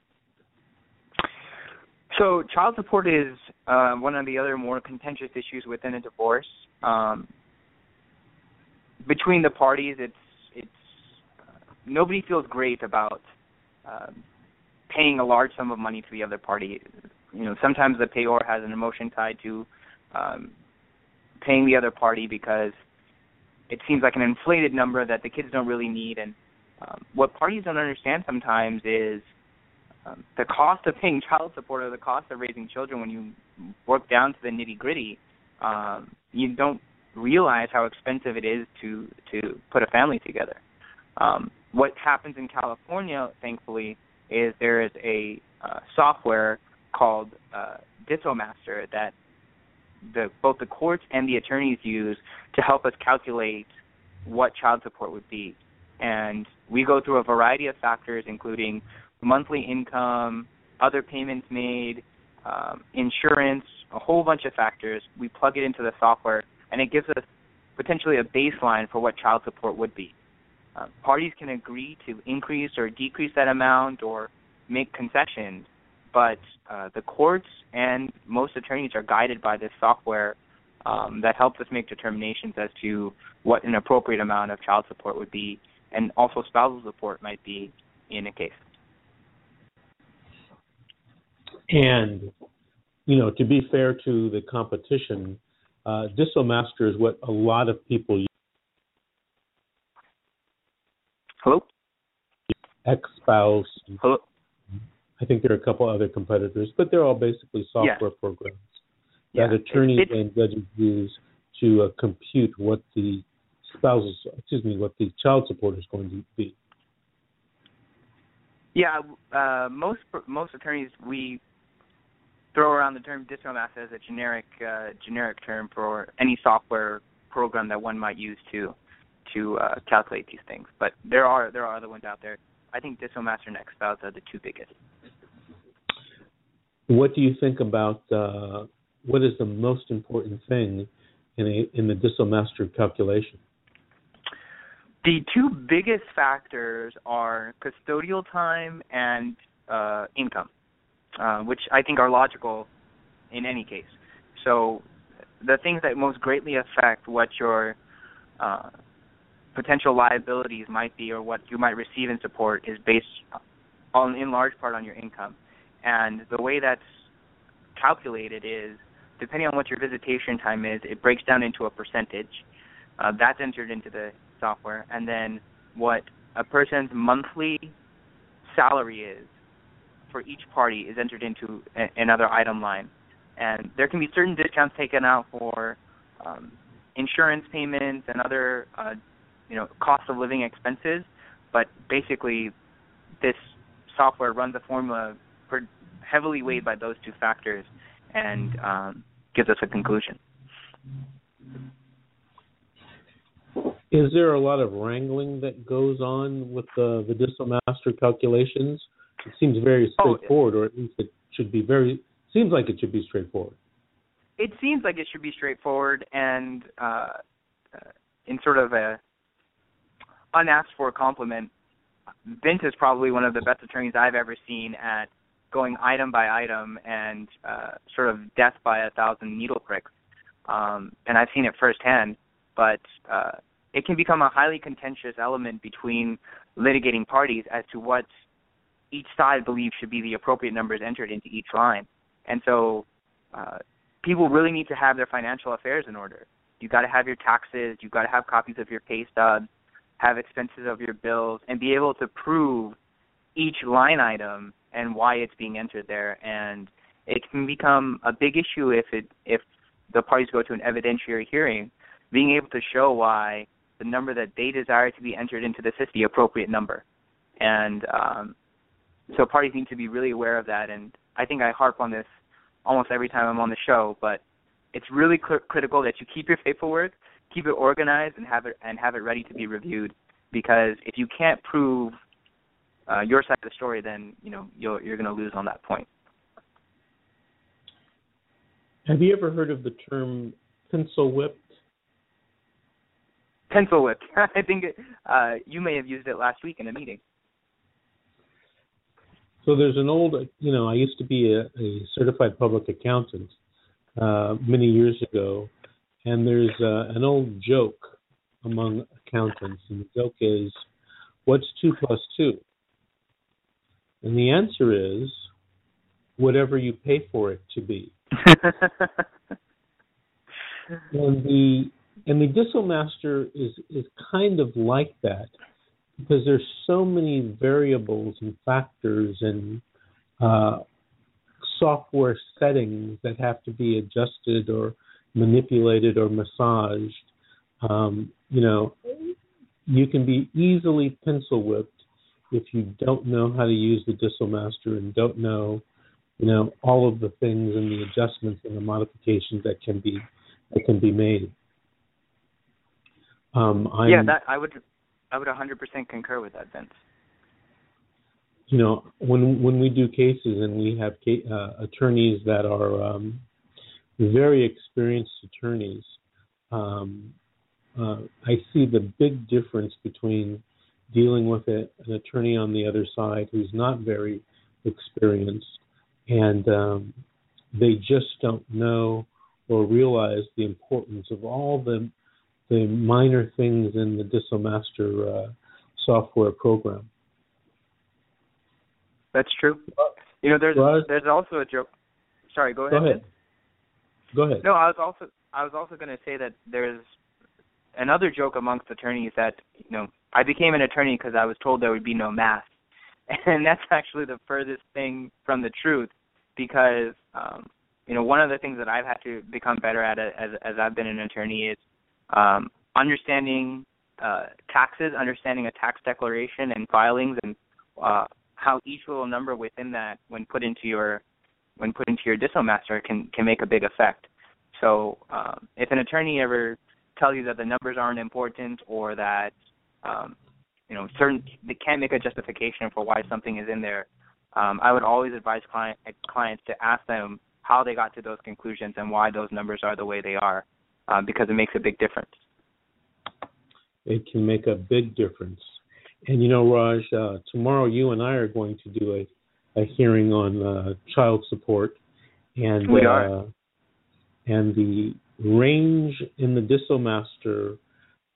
So, child support is uh, one of the other more contentious issues within a divorce. Um, between the parties, it's it's uh, nobody feels great about uh, paying a large sum of money to the other party. You know, sometimes the payor has an emotion tied to um, paying the other party because it seems like an inflated number that the kids don't really need. And um, what parties don't understand sometimes is um, the cost of paying child support or the cost of raising children when you work down to the nitty gritty. Um, you don't realize how expensive it is to to put a family together. Um, what happens in California, thankfully, is there is a uh, software called uh, DissoMaster that the both the courts and the attorneys use to help us calculate what child support would be. And we go through a variety of factors, including monthly income, other payments made, um, insurance, a whole bunch of factors. We plug it into the software, and it gives us potentially a baseline for what child support would be. Uh, parties can agree to increase or decrease that amount or make concessions, but uh, the courts and most attorneys are guided by this software um, that helps us make determinations as to what an appropriate amount of child support would be, and also spousal support might be in a case. And you know, to be fair to the competition, uh, DissoMaster is what a lot of people use. Hello. XSpouse. Hello. I think there are a couple other competitors, but they're all basically software yeah. programs yeah. that attorneys it, it, and judges use to uh, compute what the spouses, excuse me, what the child support is going to be. Yeah, uh, most most attorneys we throw around the term DissoMaster as a generic uh, generic term for any software program that one might use to to uh, calculate these things. But there are there are other ones out there. I think DissoMaster and XSpouse are the two biggest. What do you think about uh, what is the most important thing in a in the DissoMaster calculation? The two biggest factors are custodial time and uh, income, uh, which I think are logical in any case. So the things that most greatly affect what your uh, potential liabilities might be or what you might receive in support is based on in large part on your income. And the way that's calculated is depending on what your visitation time is, it breaks down into a percentage. Uh, that's entered into the software, and then what a person's monthly salary is for each party is entered into a, another item line. And there can be certain discounts taken out for um, insurance payments and other, uh, you know, cost of living expenses. But basically, this software runs a formula per, heavily weighed by those two factors, and um, gives us a conclusion. Is there a lot of wrangling that goes on with the the Master calculations? It seems very oh, straightforward, oh, or at least it should be very. Seems like it should be straightforward. It seems like it should be straightforward, and uh, in sort of a unasked for compliment, Vince is probably one of the best attorneys I've ever seen at going item by item and uh, sort of death by a thousand needle pricks. Um, and I've seen it firsthand, but uh, it can become a highly contentious element between litigating parties as to what each side believes should be the appropriate numbers entered into each line. And so uh, people really need to have their financial affairs in order. You've got to have your taxes, you've got to have copies of your pay stubs, have expenses of your bills, and be able to prove each line item and why it's being entered there. And it can become a big issue if it if the parties go to an evidentiary hearing, being able to show why the number that they desire to be entered into this is the appropriate number. And um, so parties need to be really aware of that. And I think I harp on this almost every time I'm on the show, but it's really cl- critical that you keep your paperwork, keep it organized, and have it and have it ready to be reviewed. Because if you can't prove uh, your side of the story, then you know you're you're going to lose on that point. Have you ever heard of the term pencil whipped? Pencil whipped. I think it, uh, you may have used it last week in a meeting. So there's an old, you know, I used to be a, a certified public accountant uh, many years ago, and there's uh, an old joke among accountants, and the joke is, "What's two plus two? And the answer is whatever you pay for it to be. and the and the DissoMaster is is kind of like that because there's so many variables and factors and uh, software settings that have to be adjusted or manipulated or massaged. Um, you know, you can be easily pencil whipped if you don't know how to use the DissoMaster and don't know, you know, all of the things and the adjustments and the modifications that can be that can be made. Um, yeah, that I would I would 100% concur with that, Vince. You know, when when we do cases and we have uh, attorneys that are um, very experienced attorneys, um, uh, I see the big difference between dealing with it, an attorney on the other side who's not very experienced, and um, they just don't know or realize the importance of all the the minor things in the DissoMaster uh, software program. That's true. You know, there's Raj, there's also a joke. Sorry, go ahead. Go ahead. Go ahead. No, I was also I was also going to say that there's another joke amongst attorneys that you know I became an attorney because I was told there would be no math, and that's actually the furthest thing from the truth because um, you know one of the things that I've had to become better at as as I've been an attorney is um, understanding uh, taxes, understanding a tax declaration and filings, and uh, how each little number within that, when put into your when put into your DissoMaster, can can make a big effect. So um, if an attorney ever tells you that the numbers aren't important or that um, you know certain they can't make a justification for why something is in there, um, I would always advise client, clients to ask them how they got to those conclusions and why those numbers are the way they are, uh, because it makes a big difference. It can make a big difference. And you know, Raj, uh, tomorrow you and I are going to do a, a hearing on uh, child support, and we are. Uh, and the range in the DissoMaster,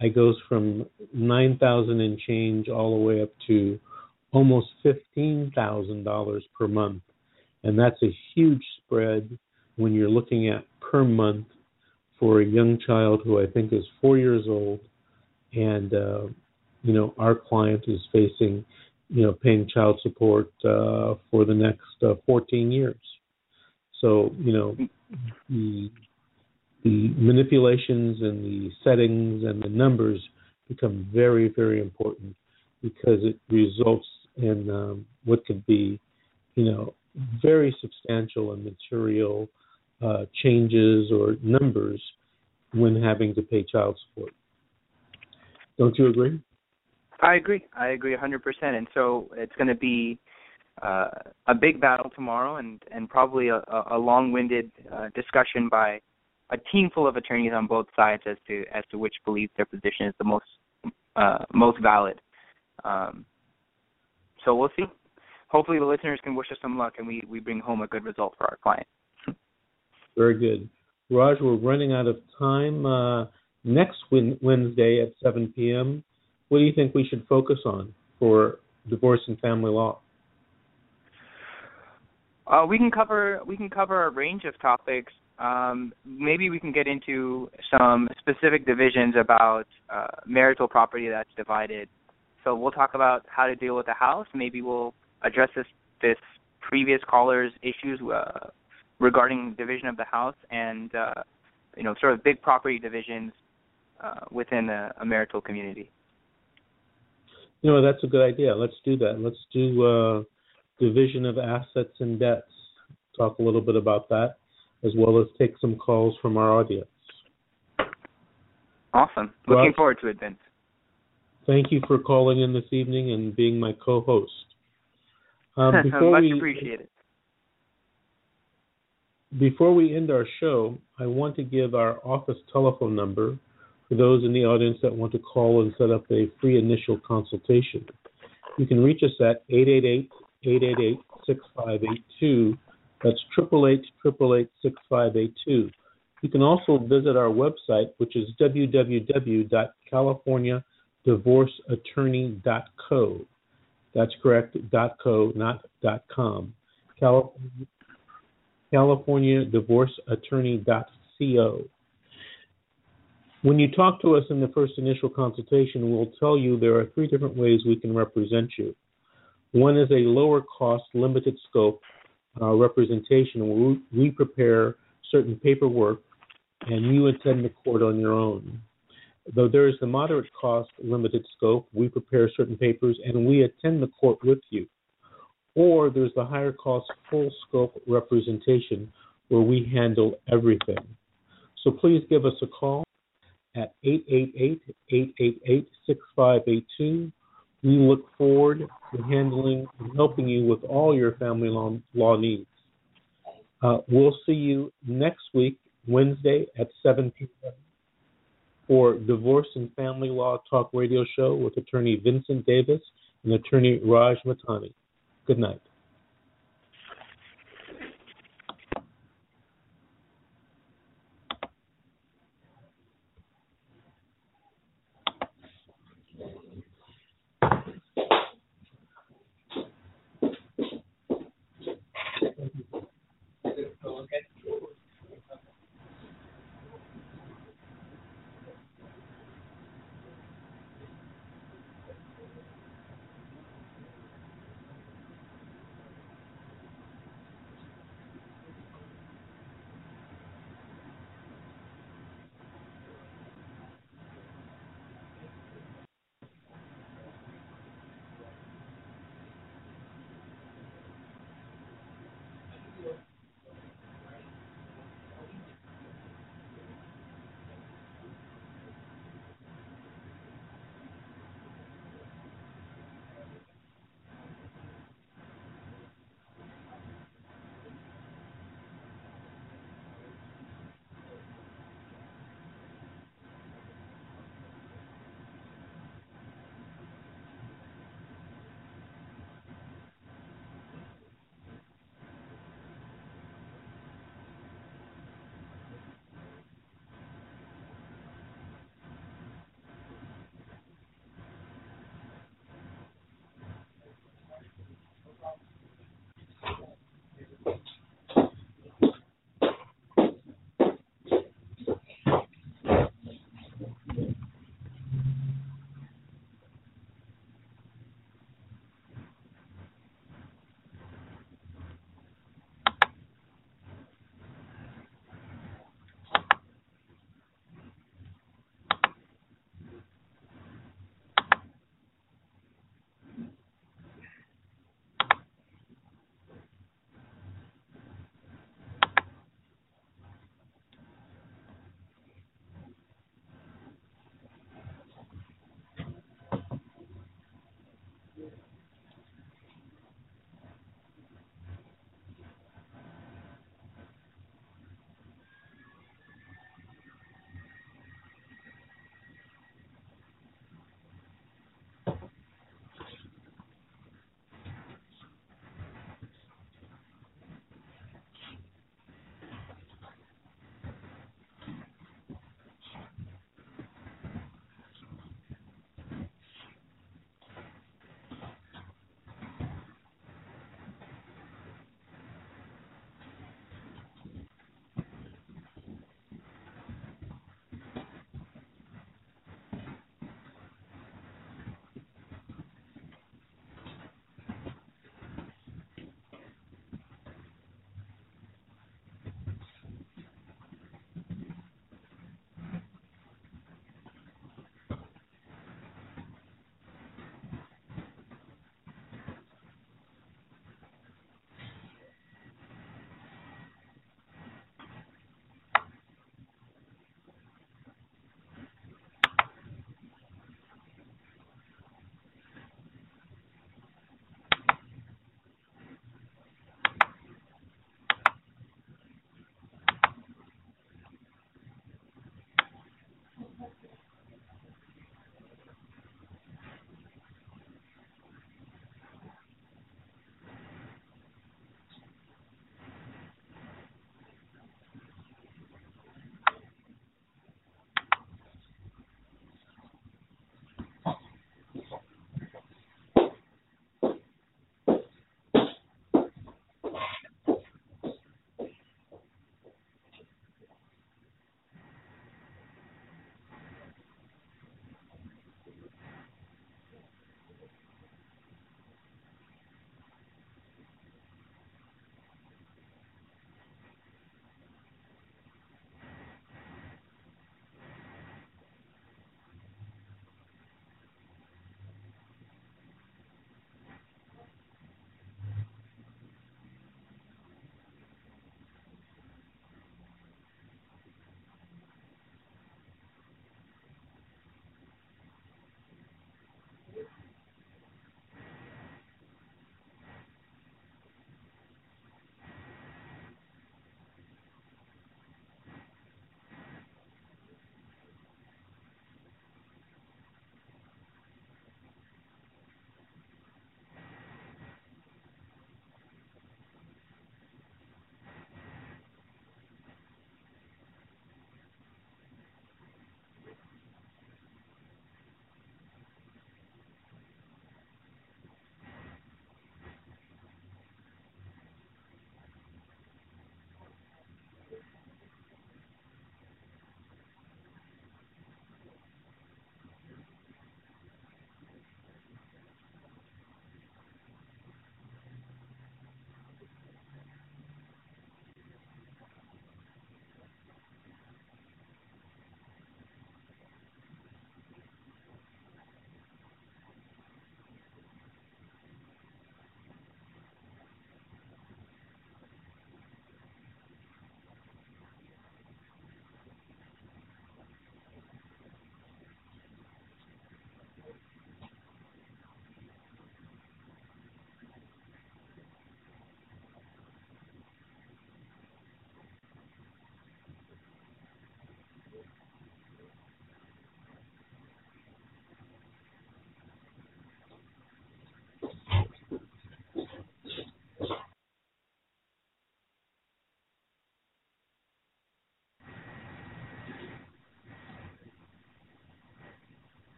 I goes from nine thousand and change all the way up to almost fifteen thousand dollars per month, and that's a huge spread when you're looking at per month for a young child who I think is four years old, and uh, you know our client is facing you know paying child support uh, for the next uh, 14 years. So you know the the manipulations and the settings and the numbers become very very important because it results in um, what could be you know very substantial and material uh, changes or numbers when having to pay child support. Don't you agree? I agree. I agree 100%. And so it's going to be uh, a big battle tomorrow, and and probably a, a long-winded uh, discussion by a team full of attorneys on both sides as to as to which believes their position is the most uh, most valid. Um, so we'll see. Hopefully, the listeners can wish us some luck, and we we bring home a good result for our client. Very good, Raj. We're running out of time. Uh, next Wednesday at 7 p.m what do you think we should focus on for divorce and family law? Uh, we can cover we can cover a range of topics. Um, maybe we can get into some specific divisions about uh, marital property that's divided. So we'll talk about how to deal with the house. Maybe we'll address this this previous caller's issues uh, regarding division of the house and uh, you know sort of big property divisions uh, within a, a marital community. You know, that's a good idea. Let's do that. Let's do uh, division of assets and debts. Talk a little bit about that, as well as take some calls from our audience. Awesome. Looking forward to it, Vince. Thank you for calling in this evening and being my co-host. Um, before Much we, appreciated. Before we end our show, I want to give our office telephone number for those in the audience that want to call and set up a free initial consultation. You can reach us at 888-888-6582. That's 888-888-6582. You can also visit our website, which is www.californiadivorceattorney.co. That's correct, .co, not .com. California, CaliforniaDivorceAttorney.co. When you talk to us in the first initial consultation, we'll tell you there are three different ways we can represent you. One is a lower cost, limited scope uh, representation where we prepare certain paperwork and you attend the court on your own. Though there is the moderate cost, limited scope, we prepare certain papers and we attend the court with you. Or there's the higher cost, full scope representation where we handle everything. So please give us a call at 888-888-6582. We look forward to handling and helping you with all your family law, law needs. Uh, we'll see you next week, Wednesday at 7 p.m. for Divorce and Family Law Talk Radio Show with attorney Vincent Davis and attorney Raj Matani. Good night.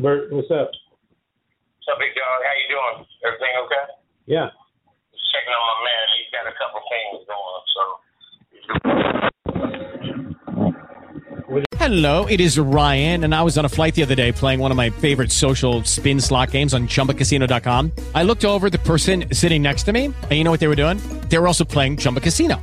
Bert, what's up? What's up, big dog? How you doing? Everything okay? Yeah. Just checking on my man. He's got a couple things going, so. Hello, it is Ryan, and I was on a flight the other day playing one of my favorite social spin slot games on ChumbaCasino.com. I looked over at the person sitting next to me, and you know what they were doing? They were also playing Chumba Casino.